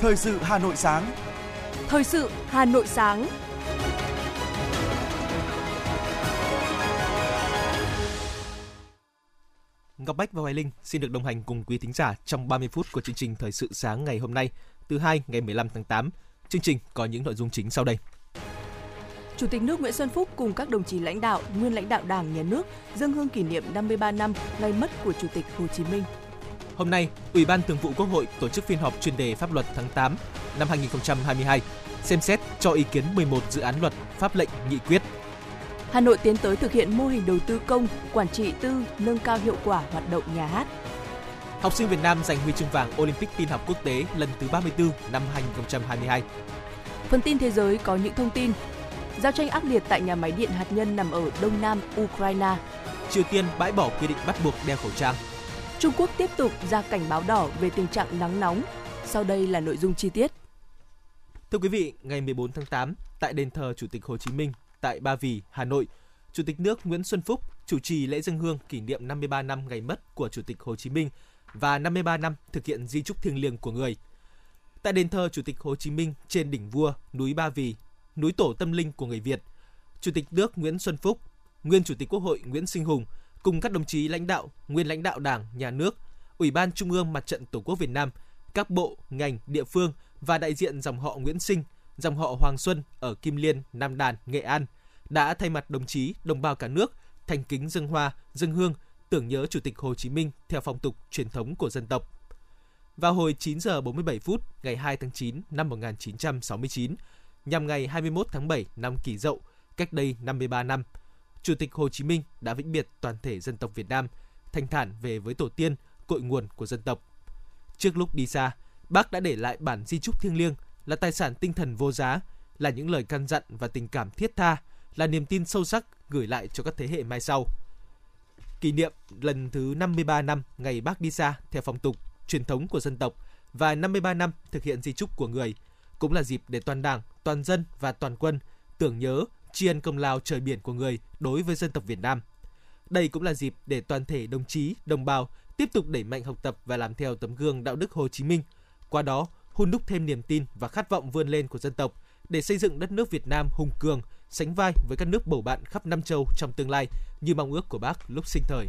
Thời sự Hà Nội sáng. Thời sự Hà Nội sáng. Ngọc Bách và Hoài Linh xin được đồng hành cùng quý thính giả trong 30 phút của chương trình Thời sự sáng ngày hôm nay, thứ hai ngày 15 tháng 8. Chương trình có những nội dung chính sau đây. Chủ tịch nước Nguyễn Xuân Phúc cùng các đồng chí lãnh đạo, nguyên lãnh đạo Đảng, Nhà nước dâng hương kỷ niệm 53 năm ngày mất của Chủ tịch Hồ Chí Minh. Hôm nay, Ủy ban Thường vụ Quốc hội tổ chức phiên họp chuyên đề pháp luật tháng 8 năm 2022, xem xét cho ý kiến 11 dự án luật, pháp lệnh, nghị quyết. Hà Nội tiến tới thực hiện mô hình đầu tư công, quản trị tư, nâng cao hiệu quả hoạt động nhà hát. Học sinh Việt Nam giành huy chương vàng Olympic tin học quốc tế lần thứ 34 năm 2022. Phần tin thế giới có những thông tin Giao tranh ác liệt tại nhà máy điện hạt nhân nằm ở đông nam Ukraine. Triều Tiên bãi bỏ quy định bắt buộc đeo khẩu trang. Trung Quốc tiếp tục ra cảnh báo đỏ về tình trạng nắng nóng. Sau đây là nội dung chi tiết. Thưa quý vị, ngày 14 tháng 8, tại đền thờ Chủ tịch Hồ Chí Minh tại Ba Vì, Hà Nội, Chủ tịch nước Nguyễn Xuân Phúc chủ trì lễ dân hương kỷ niệm 53 năm ngày mất của Chủ tịch Hồ Chí Minh và 53 năm thực hiện di trúc thiêng liêng của người. Tại đền thờ Chủ tịch Hồ Chí Minh trên đỉnh Vua, núi Ba Vì, núi tổ tâm linh của người Việt. Chủ tịch nước Nguyễn Xuân Phúc, nguyên Chủ tịch Quốc hội Nguyễn Sinh Hùng cùng các đồng chí lãnh đạo, nguyên lãnh đạo Đảng, Nhà nước, Ủy ban Trung ương Mặt trận Tổ quốc Việt Nam, các bộ, ngành, địa phương và đại diện dòng họ Nguyễn Sinh, dòng họ Hoàng Xuân ở Kim Liên, Nam Đàn, Nghệ An đã thay mặt đồng chí, đồng bào cả nước thành kính dân hoa, dân hương tưởng nhớ Chủ tịch Hồ Chí Minh theo phong tục truyền thống của dân tộc. Vào hồi 9 giờ 47 phút ngày 2 tháng 9 năm 1969, nhằm ngày 21 tháng 7 năm Kỷ Dậu, cách đây 53 năm, Chủ tịch Hồ Chí Minh đã vĩnh biệt toàn thể dân tộc Việt Nam, thanh thản về với tổ tiên, cội nguồn của dân tộc. Trước lúc đi xa, Bác đã để lại bản di trúc thiêng liêng là tài sản tinh thần vô giá, là những lời căn dặn và tình cảm thiết tha, là niềm tin sâu sắc gửi lại cho các thế hệ mai sau. Kỷ niệm lần thứ 53 năm ngày Bác đi xa theo phong tục, truyền thống của dân tộc và 53 năm thực hiện di trúc của người cũng là dịp để toàn Đảng, toàn dân và toàn quân tưởng nhớ tri ân công lao trời biển của người đối với dân tộc Việt Nam. Đây cũng là dịp để toàn thể đồng chí, đồng bào tiếp tục đẩy mạnh học tập và làm theo tấm gương đạo đức Hồ Chí Minh. Qua đó, hun đúc thêm niềm tin và khát vọng vươn lên của dân tộc để xây dựng đất nước Việt Nam hùng cường, sánh vai với các nước bầu bạn khắp năm châu trong tương lai như mong ước của bác lúc sinh thời.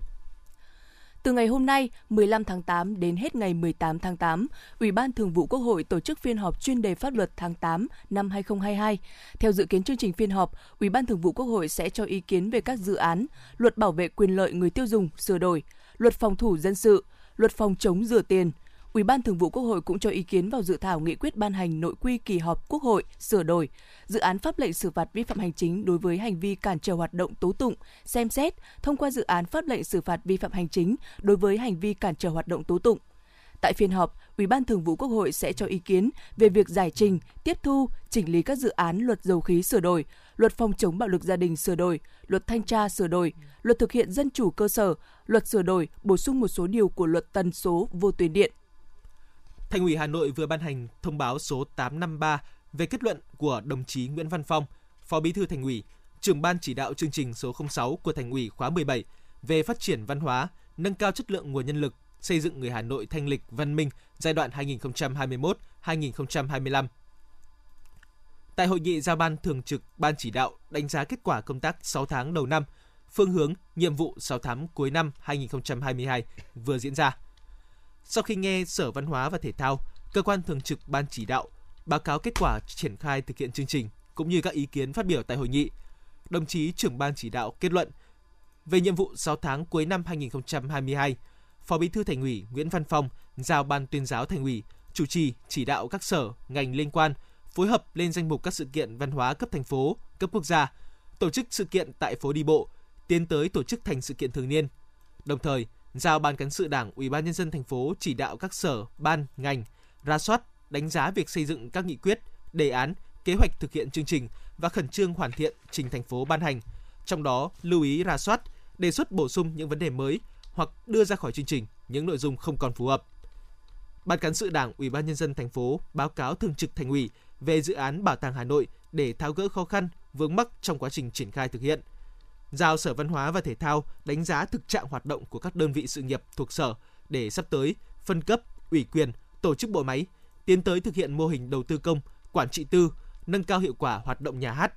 Từ ngày hôm nay, 15 tháng 8 đến hết ngày 18 tháng 8, Ủy ban Thường vụ Quốc hội tổ chức phiên họp chuyên đề pháp luật tháng 8 năm 2022. Theo dự kiến chương trình phiên họp, Ủy ban Thường vụ Quốc hội sẽ cho ý kiến về các dự án Luật bảo vệ quyền lợi người tiêu dùng sửa đổi, Luật phòng thủ dân sự, Luật phòng chống rửa tiền, Ủy ban Thường vụ Quốc hội cũng cho ý kiến vào dự thảo nghị quyết ban hành nội quy kỳ họp Quốc hội sửa đổi, dự án pháp lệnh xử phạt vi phạm hành chính đối với hành vi cản trở hoạt động tố tụng, xem xét thông qua dự án pháp lệnh xử phạt vi phạm hành chính đối với hành vi cản trở hoạt động tố tụng. Tại phiên họp, Ủy ban Thường vụ Quốc hội sẽ cho ý kiến về việc giải trình, tiếp thu, chỉnh lý các dự án luật dầu khí sửa đổi, luật phòng chống bạo lực gia đình sửa đổi, luật thanh tra sửa đổi, luật thực hiện dân chủ cơ sở, luật sửa đổi, bổ sung một số điều của luật tần số vô tuyến điện Thành ủy Hà Nội vừa ban hành thông báo số 853 về kết luận của đồng chí Nguyễn Văn Phong, Phó Bí thư Thành ủy, trưởng ban chỉ đạo chương trình số 06 của Thành ủy khóa 17 về phát triển văn hóa, nâng cao chất lượng nguồn nhân lực, xây dựng người Hà Nội thanh lịch văn minh giai đoạn 2021-2025. Tại hội nghị giao ban thường trực ban chỉ đạo đánh giá kết quả công tác 6 tháng đầu năm, phương hướng, nhiệm vụ 6 tháng cuối năm 2022 vừa diễn ra. Sau khi nghe Sở Văn hóa và Thể thao, cơ quan thường trực ban chỉ đạo báo cáo kết quả triển khai thực hiện chương trình cũng như các ý kiến phát biểu tại hội nghị, đồng chí trưởng ban chỉ đạo kết luận về nhiệm vụ 6 tháng cuối năm 2022, Phó Bí thư Thành ủy Nguyễn Văn Phong giao ban tuyên giáo Thành ủy chủ trì chỉ đạo các sở, ngành liên quan phối hợp lên danh mục các sự kiện văn hóa cấp thành phố, cấp quốc gia, tổ chức sự kiện tại phố đi bộ, tiến tới tổ chức thành sự kiện thường niên. Đồng thời, giao ban cán sự Đảng, Ủy ban nhân dân thành phố chỉ đạo các sở, ban, ngành ra soát, đánh giá việc xây dựng các nghị quyết, đề án, kế hoạch thực hiện chương trình và khẩn trương hoàn thiện trình thành phố ban hành. Trong đó, lưu ý ra soát, đề xuất bổ sung những vấn đề mới hoặc đưa ra khỏi chương trình những nội dung không còn phù hợp. Ban cán sự Đảng, Ủy ban nhân dân thành phố báo cáo thường trực thành ủy về dự án Bảo tàng Hà Nội để tháo gỡ khó khăn vướng mắc trong quá trình triển khai thực hiện – giao Sở Văn hóa và Thể thao đánh giá thực trạng hoạt động của các đơn vị sự nghiệp thuộc Sở để sắp tới phân cấp, ủy quyền, tổ chức bộ máy, tiến tới thực hiện mô hình đầu tư công, quản trị tư, nâng cao hiệu quả hoạt động nhà hát,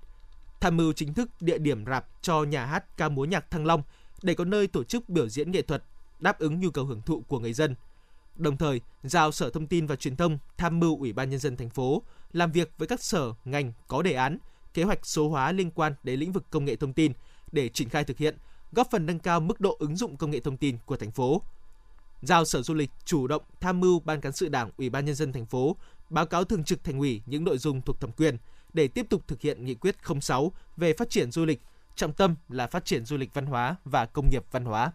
tham mưu chính thức địa điểm rạp cho nhà hát ca múa nhạc Thăng Long để có nơi tổ chức biểu diễn nghệ thuật đáp ứng nhu cầu hưởng thụ của người dân. Đồng thời, giao Sở Thông tin và Truyền thông tham mưu Ủy ban nhân dân thành phố làm việc với các sở, ngành có đề án, kế hoạch số hóa liên quan đến lĩnh vực công nghệ thông tin để triển khai thực hiện, góp phần nâng cao mức độ ứng dụng công nghệ thông tin của thành phố. Giao Sở Du lịch chủ động tham mưu Ban cán sự Đảng Ủy ban nhân dân thành phố báo cáo thường trực thành ủy những nội dung thuộc thẩm quyền để tiếp tục thực hiện nghị quyết 06 về phát triển du lịch, trọng tâm là phát triển du lịch văn hóa và công nghiệp văn hóa.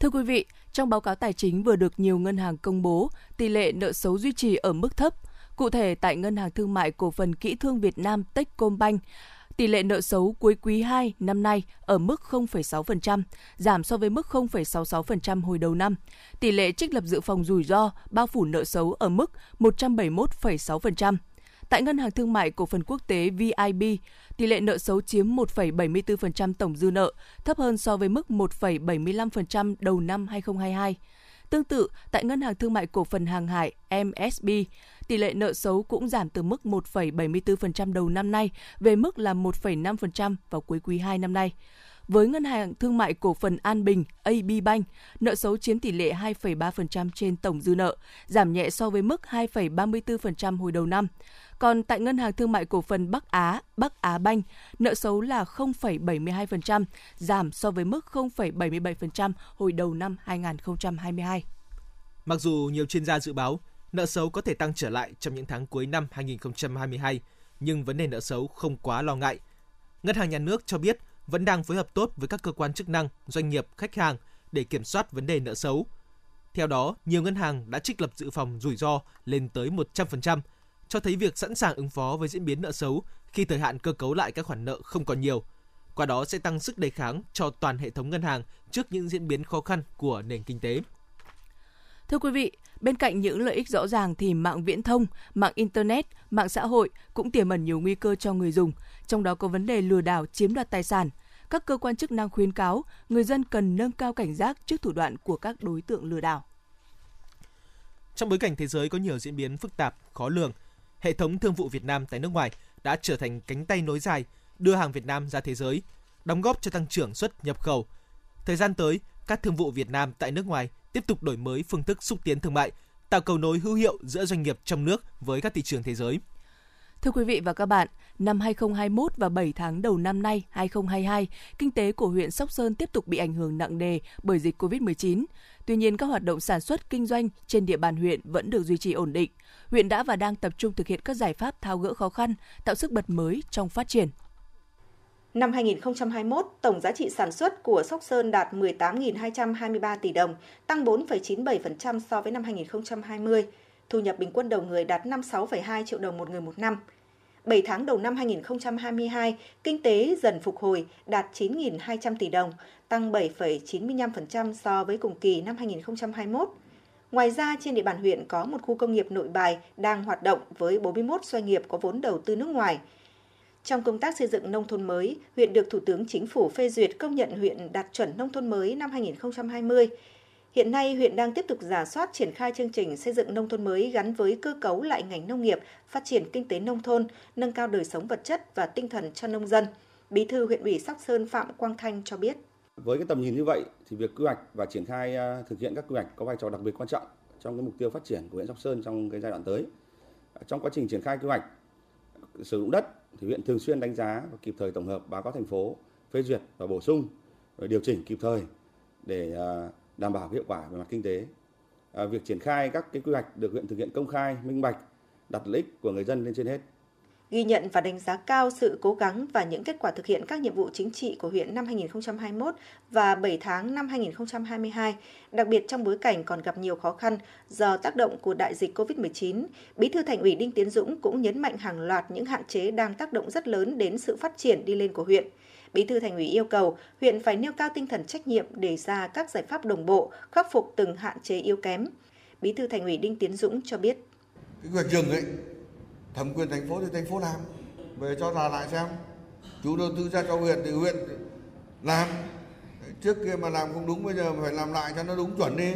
Thưa quý vị, trong báo cáo tài chính vừa được nhiều ngân hàng công bố, tỷ lệ nợ xấu duy trì ở mức thấp. Cụ thể tại Ngân hàng Thương mại Cổ phần Kỹ thương Việt Nam Techcombank, tỷ lệ nợ xấu cuối quý 2 năm nay ở mức 0,6%, giảm so với mức 0,66% hồi đầu năm. Tỷ lệ trích lập dự phòng rủi ro bao phủ nợ xấu ở mức 171,6%. Tại Ngân hàng Thương mại Cổ phần Quốc tế VIB, tỷ lệ nợ xấu chiếm 1,74% tổng dư nợ, thấp hơn so với mức 1,75% đầu năm 2022. Tương tự, tại Ngân hàng Thương mại Cổ phần Hàng hải MSB, tỷ lệ nợ xấu cũng giảm từ mức 1,74% đầu năm nay về mức là 1,5% vào cuối quý 2 năm nay. Với Ngân hàng Thương mại Cổ phần An Bình AB Bank, nợ xấu chiếm tỷ lệ 2,3% trên tổng dư nợ, giảm nhẹ so với mức 2,34% hồi đầu năm. Còn tại Ngân hàng Thương mại Cổ phần Bắc Á, Bắc Á Banh, nợ xấu là 0,72%, giảm so với mức 0,77% hồi đầu năm 2022. Mặc dù nhiều chuyên gia dự báo nợ xấu có thể tăng trở lại trong những tháng cuối năm 2022, nhưng vấn đề nợ xấu không quá lo ngại. Ngân hàng Nhà nước cho biết vẫn đang phối hợp tốt với các cơ quan chức năng, doanh nghiệp, khách hàng để kiểm soát vấn đề nợ xấu. Theo đó, nhiều ngân hàng đã trích lập dự phòng rủi ro lên tới 100%, cho thấy việc sẵn sàng ứng phó với diễn biến nợ xấu khi thời hạn cơ cấu lại các khoản nợ không còn nhiều. Qua đó sẽ tăng sức đề kháng cho toàn hệ thống ngân hàng trước những diễn biến khó khăn của nền kinh tế. Thưa quý vị, bên cạnh những lợi ích rõ ràng thì mạng viễn thông, mạng internet, mạng xã hội cũng tiềm ẩn nhiều nguy cơ cho người dùng, trong đó có vấn đề lừa đảo chiếm đoạt tài sản. Các cơ quan chức năng khuyến cáo người dân cần nâng cao cảnh giác trước thủ đoạn của các đối tượng lừa đảo. Trong bối cảnh thế giới có nhiều diễn biến phức tạp, khó lường, hệ thống thương vụ Việt Nam tại nước ngoài đã trở thành cánh tay nối dài đưa hàng Việt Nam ra thế giới, đóng góp cho tăng trưởng xuất nhập khẩu. Thời gian tới, các thương vụ Việt Nam tại nước ngoài tiếp tục đổi mới phương thức xúc tiến thương mại, tạo cầu nối hữu hiệu giữa doanh nghiệp trong nước với các thị trường thế giới. Thưa quý vị và các bạn, năm 2021 và 7 tháng đầu năm nay 2022, kinh tế của huyện Sóc Sơn tiếp tục bị ảnh hưởng nặng nề bởi dịch COVID-19. Tuy nhiên, các hoạt động sản xuất kinh doanh trên địa bàn huyện vẫn được duy trì ổn định. Huyện đã và đang tập trung thực hiện các giải pháp tháo gỡ khó khăn, tạo sức bật mới trong phát triển. Năm 2021, tổng giá trị sản xuất của Sóc Sơn đạt 18.223 tỷ đồng, tăng 4,97% so với năm 2020. Thu nhập bình quân đầu người đạt 56,2 triệu đồng một người một năm. 7 tháng đầu năm 2022, kinh tế dần phục hồi đạt 9.200 tỷ đồng, tăng 7,95% so với cùng kỳ năm 2021. Ngoài ra, trên địa bàn huyện có một khu công nghiệp nội bài đang hoạt động với 41 doanh nghiệp có vốn đầu tư nước ngoài – trong công tác xây dựng nông thôn mới, huyện được Thủ tướng Chính phủ phê duyệt công nhận huyện đạt chuẩn nông thôn mới năm 2020. Hiện nay, huyện đang tiếp tục giả soát triển khai chương trình xây dựng nông thôn mới gắn với cơ cấu lại ngành nông nghiệp, phát triển kinh tế nông thôn, nâng cao đời sống vật chất và tinh thần cho nông dân. Bí thư huyện ủy Sóc Sơn Phạm Quang Thanh cho biết. Với cái tầm nhìn như vậy thì việc quy hoạch và triển khai à, thực hiện các quy hoạch có vai trò đặc biệt quan trọng trong cái mục tiêu phát triển của huyện Sóc Sơn trong cái giai đoạn tới. Trong quá trình triển khai quy hoạch sử dụng đất thì huyện thường xuyên đánh giá và kịp thời tổng hợp báo cáo thành phố phê duyệt và bổ sung rồi điều chỉnh kịp thời để à, đảm bảo hiệu quả về mặt kinh tế. À, việc triển khai các cái quy hoạch được huyện thực hiện công khai, minh bạch, đặt lợi ích của người dân lên trên hết ghi nhận và đánh giá cao sự cố gắng và những kết quả thực hiện các nhiệm vụ chính trị của huyện năm 2021 và 7 tháng năm 2022, đặc biệt trong bối cảnh còn gặp nhiều khó khăn do tác động của đại dịch COVID-19. Bí thư Thành ủy Đinh Tiến Dũng cũng nhấn mạnh hàng loạt những hạn chế đang tác động rất lớn đến sự phát triển đi lên của huyện. Bí thư Thành ủy yêu cầu huyện phải nêu cao tinh thần trách nhiệm để ra các giải pháp đồng bộ, khắc phục từng hạn chế yếu kém. Bí thư Thành ủy Đinh Tiến Dũng cho biết. Cái hoạch rừng ấy thẩm quyền thành phố thì thành phố làm. Về cho là lại xem. Chủ đầu tư ra cho huyện thì huyện làm. Trước kia mà làm không đúng, bây giờ phải làm lại cho nó đúng chuẩn đi.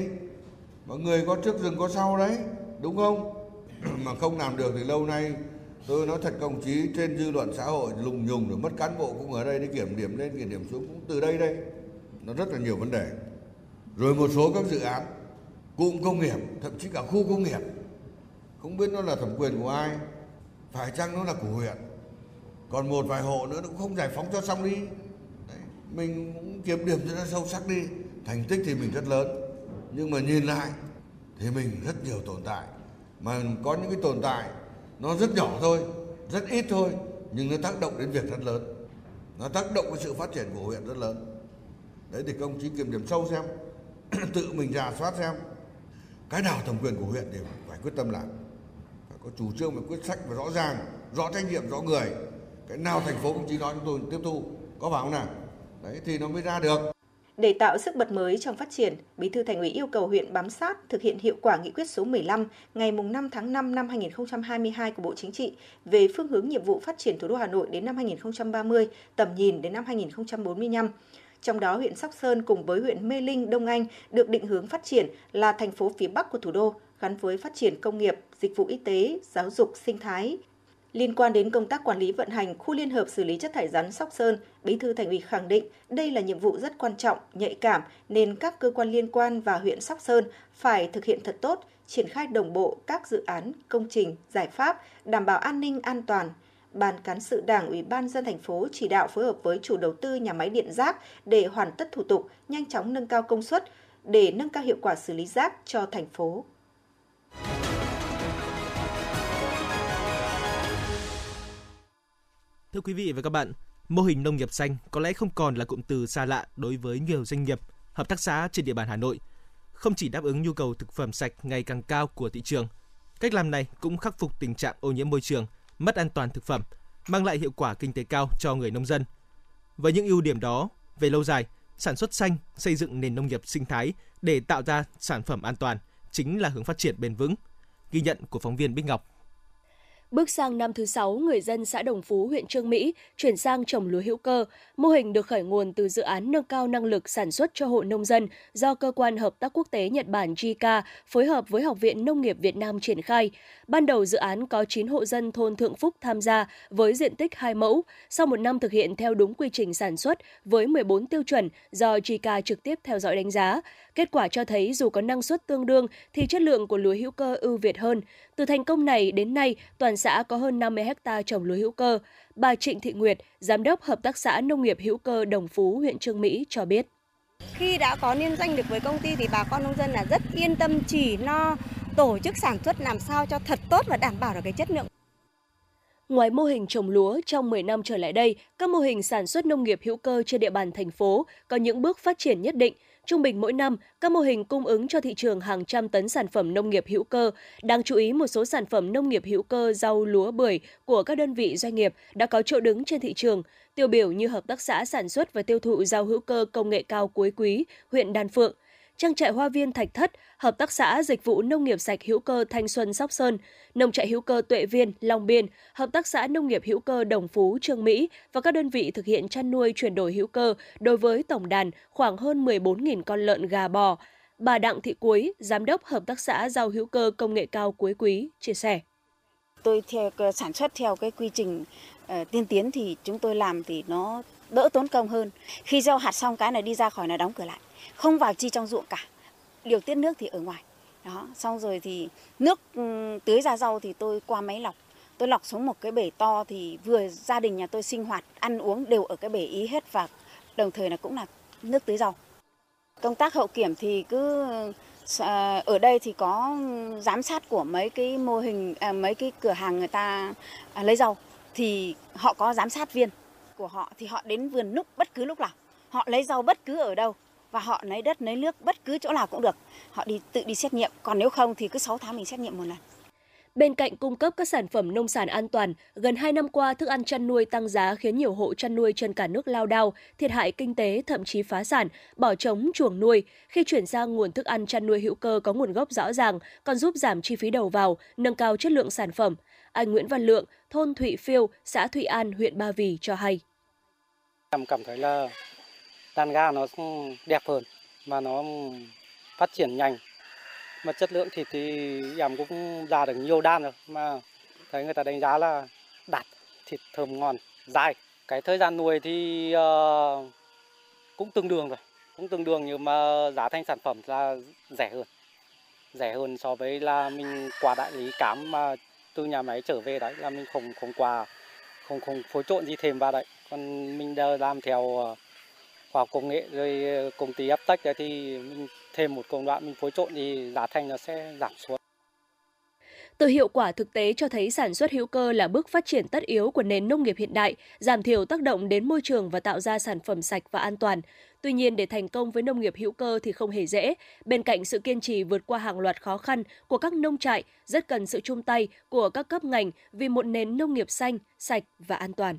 Mọi người có trước rừng có sau đấy, đúng không? Mà không làm được thì lâu nay tôi nói thật công chí, trên dư luận xã hội lùng nhùng rồi, mất cán bộ cũng ở đây để kiểm điểm lên, kiểm điểm xuống cũng từ đây đây. Nó rất là nhiều vấn đề. Rồi một số các dự án, cụm công nghiệp, thậm chí cả khu công nghiệp. Không biết nó là thẩm quyền của ai phải chăng nó là của huyện? Còn một vài hộ nữa nó cũng không giải phóng cho xong đi. Đấy, mình cũng kiểm điểm cho nó sâu sắc đi. Thành tích thì mình rất lớn nhưng mà nhìn lại thì mình rất nhiều tồn tại. Mà có những cái tồn tại nó rất nhỏ thôi rất ít thôi nhưng nó tác động đến việc rất lớn. Nó tác động với sự phát triển của huyện rất lớn. Đấy thì công chí kiểm điểm sâu xem tự mình rà soát xem. Cái nào thẩm quyền của huyện thì phải quyết tâm làm có chủ trương và quyết sách và rõ ràng rõ trách nhiệm rõ người. Cái nào thành phố cũng chỉ nói chúng tôi tiếp thu có phải không nào? Đấy thì nó mới ra được. Để tạo sức bật mới trong phát triển, Bí thư Thành ủy yêu cầu huyện bám sát thực hiện hiệu quả nghị quyết số 15 ngày 5 tháng 5 năm 2022 của Bộ Chính trị về phương hướng nhiệm vụ phát triển thủ đô Hà Nội đến năm 2030, tầm nhìn đến năm 2045. Trong đó, huyện Sóc Sơn cùng với huyện Mê Linh, Đông Anh được định hướng phát triển là thành phố phía Bắc của thủ đô, gắn với phát triển công nghiệp, dịch vụ y tế, giáo dục, sinh thái, Liên quan đến công tác quản lý vận hành khu liên hợp xử lý chất thải rắn Sóc Sơn, Bí thư Thành ủy khẳng định đây là nhiệm vụ rất quan trọng, nhạy cảm nên các cơ quan liên quan và huyện Sóc Sơn phải thực hiện thật tốt, triển khai đồng bộ các dự án, công trình, giải pháp đảm bảo an ninh an toàn. Ban cán sự Đảng Ủy ban dân thành phố chỉ đạo phối hợp với chủ đầu tư nhà máy điện rác để hoàn tất thủ tục, nhanh chóng nâng cao công suất để nâng cao hiệu quả xử lý rác cho thành phố. Thưa quý vị và các bạn, mô hình nông nghiệp xanh có lẽ không còn là cụm từ xa lạ đối với nhiều doanh nghiệp, hợp tác xã trên địa bàn Hà Nội. Không chỉ đáp ứng nhu cầu thực phẩm sạch ngày càng cao của thị trường, cách làm này cũng khắc phục tình trạng ô nhiễm môi trường, mất an toàn thực phẩm, mang lại hiệu quả kinh tế cao cho người nông dân. Với những ưu điểm đó, về lâu dài, sản xuất xanh, xây dựng nền nông nghiệp sinh thái để tạo ra sản phẩm an toàn chính là hướng phát triển bền vững. Ghi nhận của phóng viên Bích Ngọc Bước sang năm thứ sáu, người dân xã Đồng Phú, huyện Trương Mỹ chuyển sang trồng lúa hữu cơ. Mô hình được khởi nguồn từ dự án nâng cao năng lực sản xuất cho hộ nông dân do Cơ quan Hợp tác Quốc tế Nhật Bản JICA phối hợp với Học viện Nông nghiệp Việt Nam triển khai. Ban đầu dự án có 9 hộ dân thôn Thượng Phúc tham gia với diện tích 2 mẫu. Sau một năm thực hiện theo đúng quy trình sản xuất với 14 tiêu chuẩn do JICA trực tiếp theo dõi đánh giá, Kết quả cho thấy dù có năng suất tương đương thì chất lượng của lúa hữu cơ ưu việt hơn. Từ thành công này đến nay, toàn xã có hơn 50 hecta trồng lúa hữu cơ. Bà Trịnh Thị Nguyệt, Giám đốc Hợp tác xã Nông nghiệp hữu cơ Đồng Phú, huyện Trương Mỹ cho biết. Khi đã có liên danh được với công ty thì bà con nông dân là rất yên tâm chỉ lo tổ chức sản xuất làm sao cho thật tốt và đảm bảo được cái chất lượng Ngoài mô hình trồng lúa, trong 10 năm trở lại đây, các mô hình sản xuất nông nghiệp hữu cơ trên địa bàn thành phố có những bước phát triển nhất định – Trung bình mỗi năm, các mô hình cung ứng cho thị trường hàng trăm tấn sản phẩm nông nghiệp hữu cơ. Đáng chú ý, một số sản phẩm nông nghiệp hữu cơ rau lúa bưởi của các đơn vị doanh nghiệp đã có chỗ đứng trên thị trường. Tiêu biểu như Hợp tác xã sản xuất và tiêu thụ rau hữu cơ công nghệ cao cuối quý, huyện Đan Phượng – trang trại hoa viên Thạch Thất, hợp tác xã dịch vụ nông nghiệp sạch hữu cơ Thanh Xuân Sóc Sơn, nông trại hữu cơ Tuệ Viên Long Biên, hợp tác xã nông nghiệp hữu cơ Đồng Phú Trương Mỹ và các đơn vị thực hiện chăn nuôi chuyển đổi hữu cơ đối với tổng đàn khoảng hơn 14.000 con lợn gà bò. Bà Đặng Thị Cuối, giám đốc hợp tác xã rau hữu cơ công nghệ cao Cuối Quý chia sẻ. Tôi theo ờ, sản xuất theo cái quy trình uh, tiên tiến thì chúng tôi làm thì nó đỡ tốn công hơn. Khi gieo hạt xong cái này đi ra khỏi là đóng cửa lại không vào chi trong ruộng cả. Điều tiết nước thì ở ngoài. Đó, xong rồi thì nước ừ, tưới ra rau thì tôi qua máy lọc. Tôi lọc xuống một cái bể to thì vừa gia đình nhà tôi sinh hoạt, ăn uống đều ở cái bể ý hết và đồng thời là cũng là nước tưới rau. Công tác hậu kiểm thì cứ ờ, ở đây thì có giám sát của mấy cái mô hình à, mấy cái cửa hàng người ta à, lấy rau thì họ có giám sát viên của họ thì họ đến vườn lúc bất cứ lúc nào. Họ lấy rau bất cứ ở đâu và họ lấy đất lấy nước bất cứ chỗ nào cũng được họ đi tự đi xét nghiệm còn nếu không thì cứ 6 tháng mình xét nghiệm một lần Bên cạnh cung cấp các sản phẩm nông sản an toàn, gần 2 năm qua thức ăn chăn nuôi tăng giá khiến nhiều hộ chăn nuôi trên cả nước lao đao, thiệt hại kinh tế thậm chí phá sản, bỏ trống chuồng nuôi. Khi chuyển sang nguồn thức ăn chăn nuôi hữu cơ có nguồn gốc rõ ràng, còn giúp giảm chi phí đầu vào, nâng cao chất lượng sản phẩm. Anh Nguyễn Văn Lượng, thôn Thụy Phiêu, xã Thụy An, huyện Ba Vì cho hay. Em cảm thấy là đàn gà nó đẹp hơn và nó phát triển nhanh. Mà chất lượng thịt thì em cũng ra được nhiều đan rồi mà thấy người ta đánh giá là đạt thịt thơm ngon dai. Cái thời gian nuôi thì uh, cũng tương đương rồi cũng tương đương nhưng mà giá thành sản phẩm là rẻ hơn. Rẻ hơn so với là mình qua đại lý cám mà từ nhà máy trở về đấy là mình không không qua không không phối trộn gì thêm vào đấy. Còn mình đều làm theo uh, khoa học công nghệ rồi ờ, công ty áp tách thì mình thêm một công đoạn mình phối trộn thì giá thành nó sẽ giảm xuống từ hiệu quả thực tế cho thấy sản xuất hữu cơ là bước phát triển tất yếu của nền nông nghiệp hiện đại, giảm thiểu tác động đến môi trường và tạo ra sản phẩm sạch và an toàn. Tuy nhiên để thành công với nông nghiệp hữu cơ thì không hề dễ. Bên cạnh sự kiên trì vượt qua hàng loạt khó khăn của các nông trại, rất cần sự chung tay của các cấp ngành vì một nền nông nghiệp xanh, sạch và an toàn.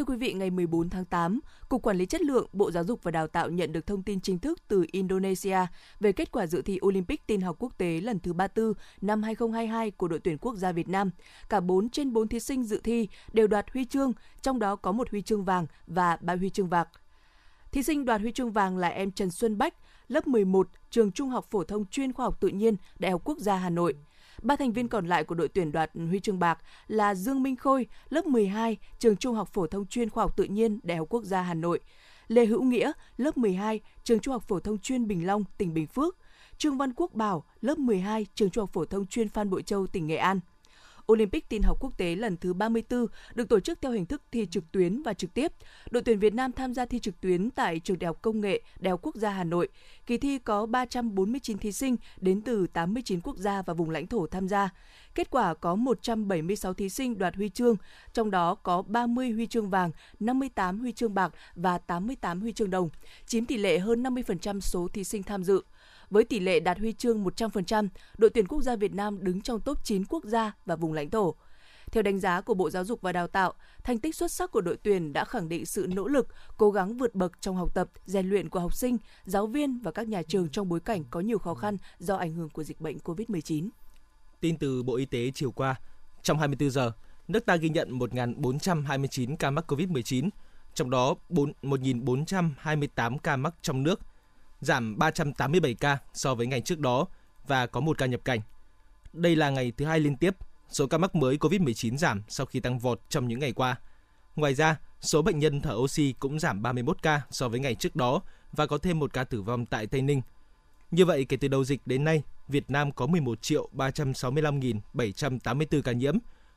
Thưa quý vị, ngày 14 tháng 8, Cục Quản lý Chất lượng Bộ Giáo dục và Đào tạo nhận được thông tin chính thức từ Indonesia về kết quả dự thi Olympic tin học quốc tế lần thứ 34 năm 2022 của đội tuyển quốc gia Việt Nam. Cả 4 trên 4 thí sinh dự thi đều đoạt huy chương, trong đó có một huy chương vàng và ba huy chương bạc. Thí sinh đoạt huy chương vàng là em Trần Xuân Bách, lớp 11, trường Trung học phổ thông chuyên khoa học tự nhiên, Đại học Quốc gia Hà Nội. Ba thành viên còn lại của đội tuyển đoạt huy chương bạc là Dương Minh Khôi, lớp 12, trường Trung học phổ thông chuyên khoa học tự nhiên, Đại học Quốc gia Hà Nội. Lê Hữu Nghĩa, lớp 12, trường Trung học phổ thông chuyên Bình Long, tỉnh Bình Phước. Trương Văn Quốc Bảo, lớp 12, trường Trung học phổ thông chuyên Phan Bội Châu, tỉnh Nghệ An. Olympic tin học quốc tế lần thứ 34 được tổ chức theo hình thức thi trực tuyến và trực tiếp. Đội tuyển Việt Nam tham gia thi trực tuyến tại Trường Đại học Công nghệ Đại học Quốc gia Hà Nội. Kỳ thi có 349 thí sinh đến từ 89 quốc gia và vùng lãnh thổ tham gia. Kết quả có 176 thí sinh đoạt huy chương, trong đó có 30 huy chương vàng, 58 huy chương bạc và 88 huy chương đồng, chiếm tỷ lệ hơn 50% số thí sinh tham dự. Với tỷ lệ đạt huy chương 100%, đội tuyển quốc gia Việt Nam đứng trong top 9 quốc gia và vùng lãnh thổ. Theo đánh giá của Bộ Giáo dục và Đào tạo, thành tích xuất sắc của đội tuyển đã khẳng định sự nỗ lực, cố gắng vượt bậc trong học tập, rèn luyện của học sinh, giáo viên và các nhà trường trong bối cảnh có nhiều khó khăn do ảnh hưởng của dịch bệnh COVID-19. Tin từ Bộ Y tế chiều qua, trong 24 giờ, nước ta ghi nhận 1.429 ca mắc COVID-19, trong đó 1.428 ca mắc trong nước, giảm 387 ca so với ngày trước đó và có một ca nhập cảnh. Đây là ngày thứ hai liên tiếp số ca mắc mới COVID-19 giảm sau khi tăng vọt trong những ngày qua. Ngoài ra, số bệnh nhân thở oxy cũng giảm 31 ca so với ngày trước đó và có thêm một ca tử vong tại Tây Ninh. Như vậy, kể từ đầu dịch đến nay, Việt Nam có 11 triệu 365.784 ca nhiễm,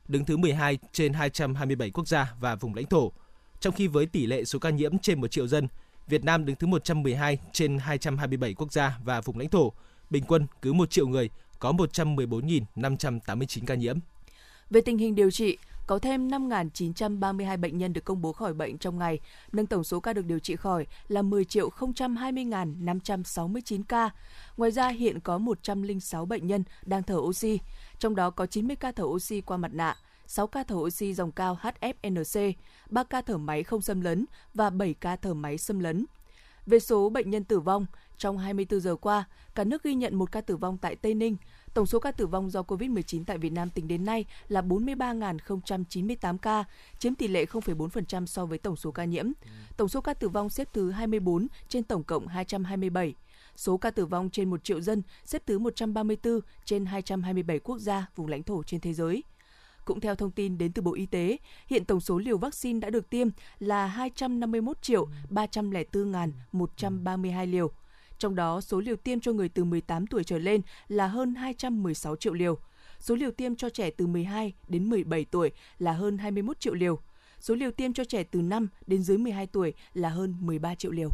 đứng thứ 12 trên 227 quốc gia và vùng lãnh thổ. Trong khi với tỷ lệ số ca nhiễm trên 1 triệu dân, Việt Nam đứng thứ 112 trên 227 quốc gia và vùng lãnh thổ. Bình quân cứ 1 triệu người có 114.589 ca nhiễm. Về tình hình điều trị, có thêm 5.932 bệnh nhân được công bố khỏi bệnh trong ngày, nâng tổng số ca được điều trị khỏi là 10.020.569 ca. Ngoài ra, hiện có 106 bệnh nhân đang thở oxy, trong đó có 90 ca thở oxy qua mặt nạ, 6 ca thở oxy dòng cao HFNC, 3 ca thở máy không xâm lấn và 7 ca thở máy xâm lấn. Về số bệnh nhân tử vong, trong 24 giờ qua, cả nước ghi nhận một ca tử vong tại Tây Ninh. Tổng số ca tử vong do COVID-19 tại Việt Nam tính đến nay là 43.098 ca, chiếm tỷ lệ 0,4% so với tổng số ca nhiễm. Tổng số ca tử vong xếp thứ 24 trên tổng cộng 227. Số ca tử vong trên 1 triệu dân xếp thứ 134 trên 227 quốc gia, vùng lãnh thổ trên thế giới. Cũng theo thông tin đến từ Bộ Y tế, hiện tổng số liều vaccine đã được tiêm là 251 triệu 304.132 liều. Trong đó, số liều tiêm cho người từ 18 tuổi trở lên là hơn 216 triệu liều. Số liều tiêm cho trẻ từ 12 đến 17 tuổi là hơn 21 triệu liều. Số liều tiêm cho trẻ từ 5 đến dưới 12 tuổi là hơn 13 triệu liều.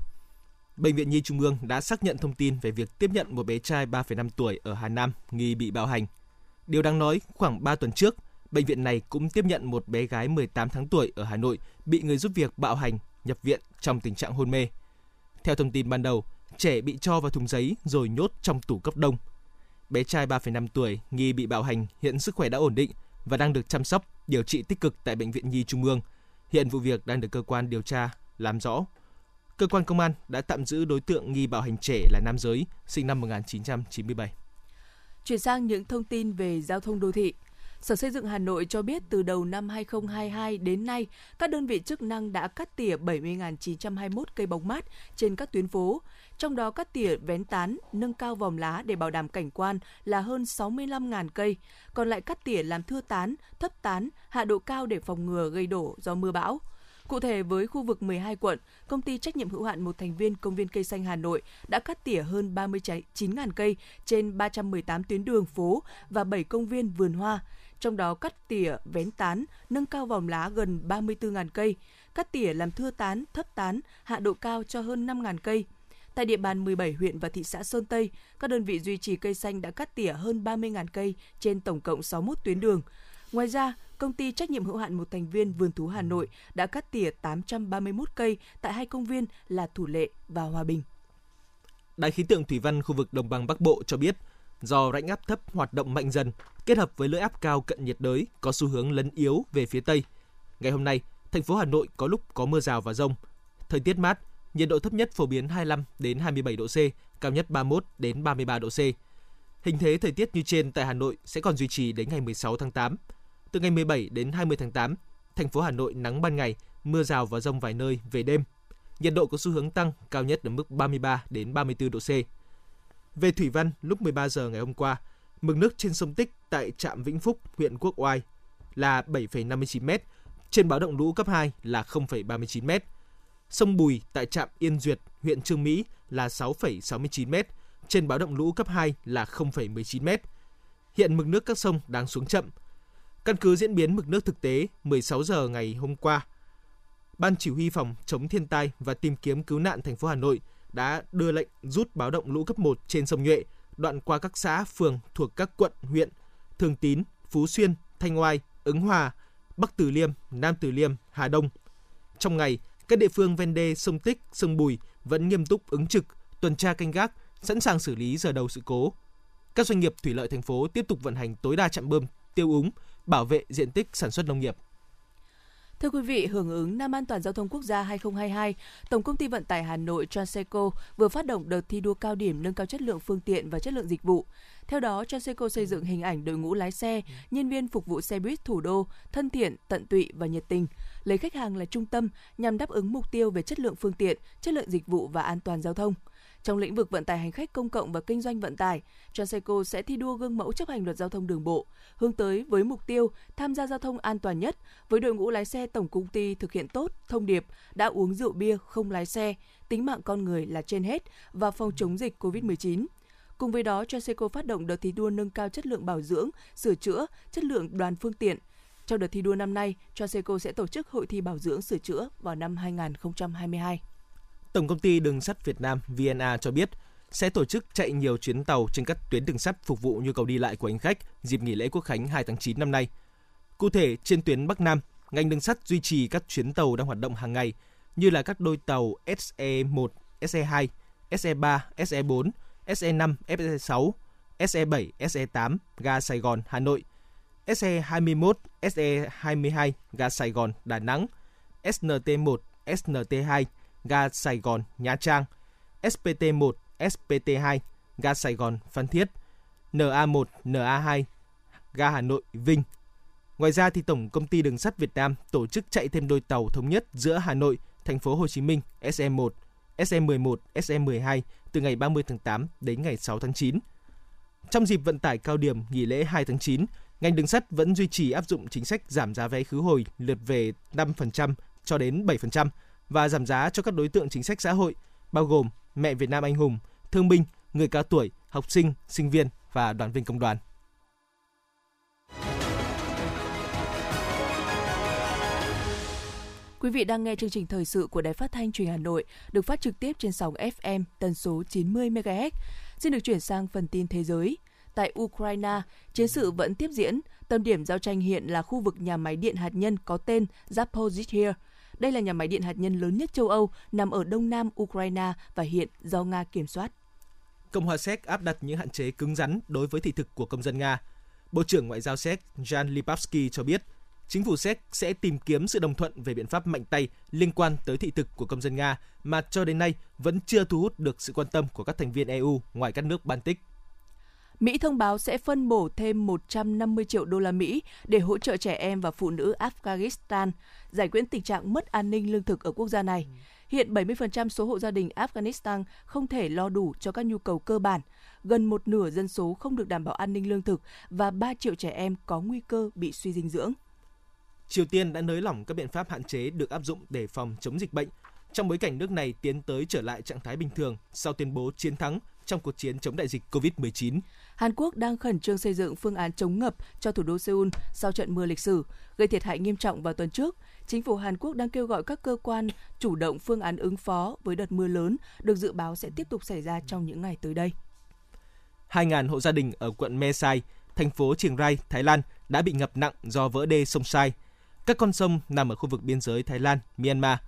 Bệnh viện Nhi Trung ương đã xác nhận thông tin về việc tiếp nhận một bé trai 3,5 tuổi ở Hà Nam nghi bị bạo hành. Điều đáng nói, khoảng 3 tuần trước, bệnh viện này cũng tiếp nhận một bé gái 18 tháng tuổi ở Hà Nội bị người giúp việc bạo hành, nhập viện trong tình trạng hôn mê. Theo thông tin ban đầu, trẻ bị cho vào thùng giấy rồi nhốt trong tủ cấp đông. bé trai 3,5 tuổi nghi bị bạo hành hiện sức khỏe đã ổn định và đang được chăm sóc, điều trị tích cực tại Bệnh viện Nhi Trung ương. Hiện vụ việc đang được cơ quan điều tra làm rõ. Cơ quan công an đã tạm giữ đối tượng nghi bạo hành trẻ là nam giới, sinh năm 1997. Chuyển sang những thông tin về giao thông đô thị. Sở Xây dựng Hà Nội cho biết từ đầu năm 2022 đến nay, các đơn vị chức năng đã cắt tỉa 70.921 cây bóng mát trên các tuyến phố. Trong đó cắt tỉa vén tán, nâng cao vòm lá để bảo đảm cảnh quan là hơn 65.000 cây, còn lại cắt tỉa làm thưa tán, thấp tán, hạ độ cao để phòng ngừa gây đổ do mưa bão. Cụ thể với khu vực 12 quận, công ty trách nhiệm hữu hạn một thành viên công viên cây xanh Hà Nội đã cắt tỉa hơn 39.000 cây trên 318 tuyến đường phố và 7 công viên vườn hoa trong đó cắt tỉa, vén tán, nâng cao vòng lá gần 34.000 cây, cắt tỉa làm thưa tán, thấp tán, hạ độ cao cho hơn 5.000 cây. Tại địa bàn 17 huyện và thị xã Sơn Tây, các đơn vị duy trì cây xanh đã cắt tỉa hơn 30.000 cây trên tổng cộng 61 tuyến đường. Ngoài ra, công ty trách nhiệm hữu hạn một thành viên Vườn thú Hà Nội đã cắt tỉa 831 cây tại hai công viên là Thủ Lệ và Hòa Bình. Đài khí tượng thủy văn khu vực đồng bằng Bắc Bộ cho biết, do rãnh áp thấp hoạt động mạnh dần kết hợp với lưỡi áp cao cận nhiệt đới có xu hướng lấn yếu về phía tây. Ngày hôm nay, thành phố Hà Nội có lúc có mưa rào và rông. Thời tiết mát, nhiệt độ thấp nhất phổ biến 25 đến 27 độ C, cao nhất 31 đến 33 độ C. Hình thế thời tiết như trên tại Hà Nội sẽ còn duy trì đến ngày 16 tháng 8. Từ ngày 17 đến 20 tháng 8, thành phố Hà Nội nắng ban ngày, mưa rào và rông vài nơi về đêm. Nhiệt độ có xu hướng tăng, cao nhất ở mức 33 đến 34 độ C. Về thủy văn, lúc 13 giờ ngày hôm qua, mực nước trên sông Tích tại trạm Vĩnh Phúc, huyện Quốc Oai là 7,59 m, trên báo động lũ cấp 2 là 0,39 m. Sông Bùi tại trạm Yên Duyệt, huyện Trương Mỹ là 6,69 m, trên báo động lũ cấp 2 là 0,19 m. Hiện mực nước các sông đang xuống chậm. Căn cứ diễn biến mực nước thực tế 16 giờ ngày hôm qua, Ban chỉ huy phòng chống thiên tai và tìm kiếm cứu nạn thành phố Hà Nội đã đưa lệnh rút báo động lũ cấp 1 trên sông Nhuệ, đoạn qua các xã, phường thuộc các quận, huyện Thường Tín, Phú Xuyên, Thanh Oai, Ứng Hòa, Bắc Từ Liêm, Nam Từ Liêm, Hà Đông. Trong ngày, các địa phương ven đê sông Tích, sông Bùi vẫn nghiêm túc ứng trực, tuần tra canh gác, sẵn sàng xử lý giờ đầu sự cố. Các doanh nghiệp thủy lợi thành phố tiếp tục vận hành tối đa trạm bơm, tiêu úng, bảo vệ diện tích sản xuất nông nghiệp. Thưa quý vị, hưởng ứng Năm an toàn giao thông quốc gia 2022, Tổng công ty vận tải Hà Nội Transeco vừa phát động đợt thi đua cao điểm nâng cao chất lượng phương tiện và chất lượng dịch vụ. Theo đó, Transeco xây dựng hình ảnh đội ngũ lái xe, nhân viên phục vụ xe buýt thủ đô thân thiện, tận tụy và nhiệt tình, lấy khách hàng là trung tâm nhằm đáp ứng mục tiêu về chất lượng phương tiện, chất lượng dịch vụ và an toàn giao thông. Trong lĩnh vực vận tải hành khách công cộng và kinh doanh vận tải, Transeco sẽ thi đua gương mẫu chấp hành luật giao thông đường bộ, hướng tới với mục tiêu tham gia giao thông an toàn nhất với đội ngũ lái xe tổng công ty thực hiện tốt thông điệp đã uống rượu bia không lái xe, tính mạng con người là trên hết và phòng chống dịch COVID-19. Cùng với đó, Transeco phát động đợt thi đua nâng cao chất lượng bảo dưỡng, sửa chữa, chất lượng đoàn phương tiện. Trong đợt thi đua năm nay, Transeco sẽ tổ chức hội thi bảo dưỡng sửa chữa vào năm 2022. Tổng công ty Đường sắt Việt Nam VNA cho biết sẽ tổ chức chạy nhiều chuyến tàu trên các tuyến đường sắt phục vụ nhu cầu đi lại của hành khách dịp nghỉ lễ Quốc khánh 2 tháng 9 năm nay. Cụ thể, trên tuyến Bắc Nam, ngành đường sắt duy trì các chuyến tàu đang hoạt động hàng ngày như là các đôi tàu SE1, SE2, SE3, SE4, SE5, SE6, SE7, SE8 ga Sài Gòn, Hà Nội, SE21, SE22 ga Sài Gòn, Đà Nẵng, SNT1, SNT2 ga Sài Gòn, Nha Trang, SPT1, SPT2, ga Sài Gòn, Phan Thiết, NA1, NA2, ga Hà Nội, Vinh. Ngoài ra thì Tổng công ty Đường sắt Việt Nam tổ chức chạy thêm đôi tàu thống nhất giữa Hà Nội, thành phố Hồ Chí Minh SE1, SE11, SE12 từ ngày 30 tháng 8 đến ngày 6 tháng 9. Trong dịp vận tải cao điểm nghỉ lễ 2 tháng 9, ngành đường sắt vẫn duy trì áp dụng chính sách giảm giá vé khứ hồi lượt về 5% cho đến 7% và giảm giá cho các đối tượng chính sách xã hội, bao gồm mẹ Việt Nam anh hùng, thương binh, người cao tuổi, học sinh, sinh viên và đoàn viên công đoàn. Quý vị đang nghe chương trình thời sự của Đài Phát thanh Truyền Hà Nội, được phát trực tiếp trên sóng FM tần số 90 MHz. Xin được chuyển sang phần tin thế giới. Tại Ukraine, chiến sự vẫn tiếp diễn. Tâm điểm giao tranh hiện là khu vực nhà máy điện hạt nhân có tên Zaporizhia. Đây là nhà máy điện hạt nhân lớn nhất châu Âu, nằm ở đông nam Ukraine và hiện do Nga kiểm soát. Cộng hòa Séc áp đặt những hạn chế cứng rắn đối với thị thực của công dân Nga. Bộ trưởng Ngoại giao Séc Jan Lipavsky cho biết, chính phủ Séc sẽ tìm kiếm sự đồng thuận về biện pháp mạnh tay liên quan tới thị thực của công dân Nga mà cho đến nay vẫn chưa thu hút được sự quan tâm của các thành viên EU ngoài các nước Baltic. Mỹ thông báo sẽ phân bổ thêm 150 triệu đô la Mỹ để hỗ trợ trẻ em và phụ nữ Afghanistan giải quyết tình trạng mất an ninh lương thực ở quốc gia này. Hiện 70% số hộ gia đình Afghanistan không thể lo đủ cho các nhu cầu cơ bản. Gần một nửa dân số không được đảm bảo an ninh lương thực và 3 triệu trẻ em có nguy cơ bị suy dinh dưỡng. Triều Tiên đã nới lỏng các biện pháp hạn chế được áp dụng để phòng chống dịch bệnh trong bối cảnh nước này tiến tới trở lại trạng thái bình thường sau tuyên bố chiến thắng trong cuộc chiến chống đại dịch COVID-19. Hàn Quốc đang khẩn trương xây dựng phương án chống ngập cho thủ đô Seoul sau trận mưa lịch sử gây thiệt hại nghiêm trọng vào tuần trước. Chính phủ Hàn Quốc đang kêu gọi các cơ quan chủ động phương án ứng phó với đợt mưa lớn được dự báo sẽ tiếp tục xảy ra trong những ngày tới đây. 2.000 hộ gia đình ở quận Me Sai, thành phố Chiang Rai, Thái Lan đã bị ngập nặng do vỡ đê sông Sai. Các con sông nằm ở khu vực biên giới Thái Lan, Myanmar.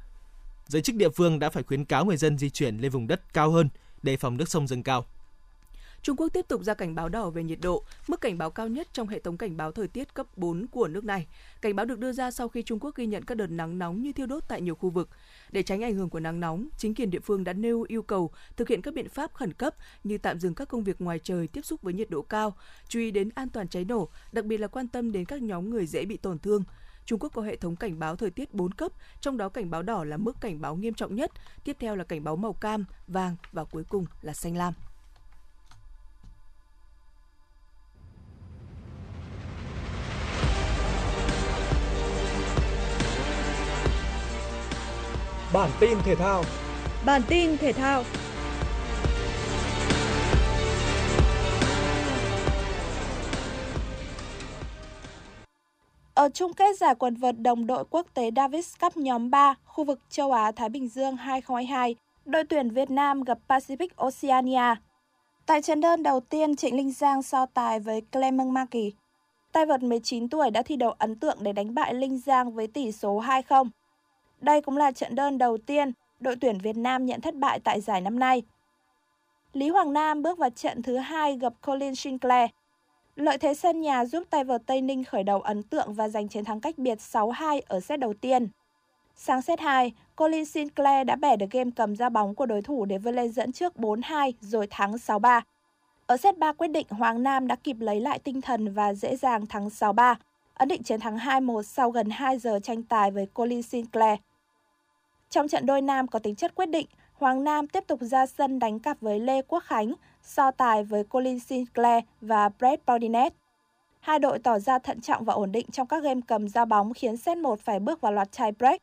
Giới chức địa phương đã phải khuyến cáo người dân di chuyển lên vùng đất cao hơn để phòng nước sông dâng cao. Trung Quốc tiếp tục ra cảnh báo đỏ về nhiệt độ, mức cảnh báo cao nhất trong hệ thống cảnh báo thời tiết cấp 4 của nước này. Cảnh báo được đưa ra sau khi Trung Quốc ghi nhận các đợt nắng nóng như thiêu đốt tại nhiều khu vực. Để tránh ảnh hưởng của nắng nóng, chính quyền địa phương đã nêu yêu cầu thực hiện các biện pháp khẩn cấp như tạm dừng các công việc ngoài trời tiếp xúc với nhiệt độ cao, chú ý đến an toàn cháy nổ, đặc biệt là quan tâm đến các nhóm người dễ bị tổn thương. Trung Quốc có hệ thống cảnh báo thời tiết 4 cấp, trong đó cảnh báo đỏ là mức cảnh báo nghiêm trọng nhất, tiếp theo là cảnh báo màu cam, vàng và cuối cùng là xanh lam. Bản tin thể thao Bản tin thể thao Ở chung kết giải quần vợt đồng đội quốc tế Davis Cup nhóm 3, khu vực châu Á-Thái Bình Dương 2022, đội tuyển Việt Nam gặp Pacific Oceania. Tại trận đơn đầu tiên, Trịnh Linh Giang so tài với Clement Maki. Tay vợt 19 tuổi đã thi đấu ấn tượng để đánh bại Linh Giang với tỷ số 2-0. Đây cũng là trận đơn đầu tiên đội tuyển Việt Nam nhận thất bại tại giải năm nay. Lý Hoàng Nam bước vào trận thứ hai gặp Colin Sinclair. Lợi thế sân nhà giúp tay vợt Tây Ninh khởi đầu ấn tượng và giành chiến thắng cách biệt 6-2 ở set đầu tiên. Sang set 2, Colin Sinclair đã bẻ được game cầm ra bóng của đối thủ để vươn lên dẫn trước 4-2 rồi thắng 6-3. Ở set 3 quyết định, Hoàng Nam đã kịp lấy lại tinh thần và dễ dàng thắng 6-3, ấn định chiến thắng 2-1 sau gần 2 giờ tranh tài với Colin Sinclair. Trong trận đôi nam có tính chất quyết định, Hoàng Nam tiếp tục ra sân đánh cặp với Lê Quốc Khánh, so tài với Colin Sinclair và Brett Bordinet. Hai đội tỏ ra thận trọng và ổn định trong các game cầm ra bóng khiến set 1 phải bước vào loạt tie break.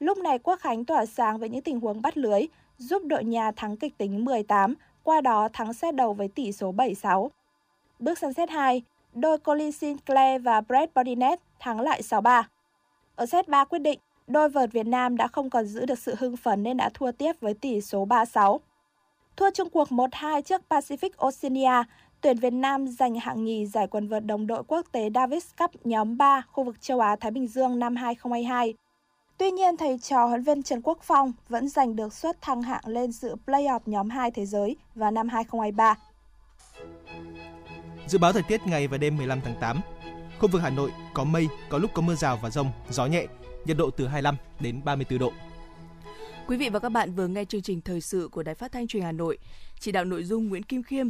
Lúc này Quốc Khánh tỏa sáng với những tình huống bắt lưới, giúp đội nhà thắng kịch tính 18, qua đó thắng set đầu với tỷ số 7-6. Bước sang set 2, đôi Colin Sinclair và Brett Bordinet thắng lại 6-3. Ở set 3 quyết định, đôi vợt Việt Nam đã không còn giữ được sự hưng phấn nên đã thua tiếp với tỷ số 3-6. Thua chung cuộc 1-2 trước Pacific Oceania, tuyển Việt Nam giành hạng nhì giải quần vợt đồng đội quốc tế Davis Cup nhóm 3 khu vực châu Á-Thái Bình Dương năm 2022. Tuy nhiên, thầy trò huấn viên Trần Quốc Phong vẫn giành được suất thăng hạng lên dự playoff nhóm 2 thế giới vào năm 2023. Dự báo thời tiết ngày và đêm 15 tháng 8. Khu vực Hà Nội có mây, có lúc có mưa rào và rông, gió nhẹ, nhiệt độ từ 25 đến 34 độ. Quý vị và các bạn vừa nghe chương trình thời sự của Đài Phát thanh Truyền hình Hà Nội. Chỉ đạo nội dung Nguyễn Kim Khiêm,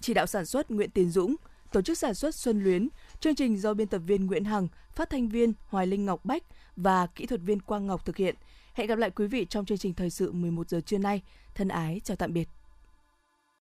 chỉ đạo sản xuất Nguyễn Tiến Dũng, tổ chức sản xuất Xuân Luyến, chương trình do biên tập viên Nguyễn Hằng, phát thanh viên Hoài Linh Ngọc Bách và kỹ thuật viên Quang Ngọc thực hiện. Hẹn gặp lại quý vị trong chương trình thời sự 11 giờ trưa nay. Thân ái chào tạm biệt.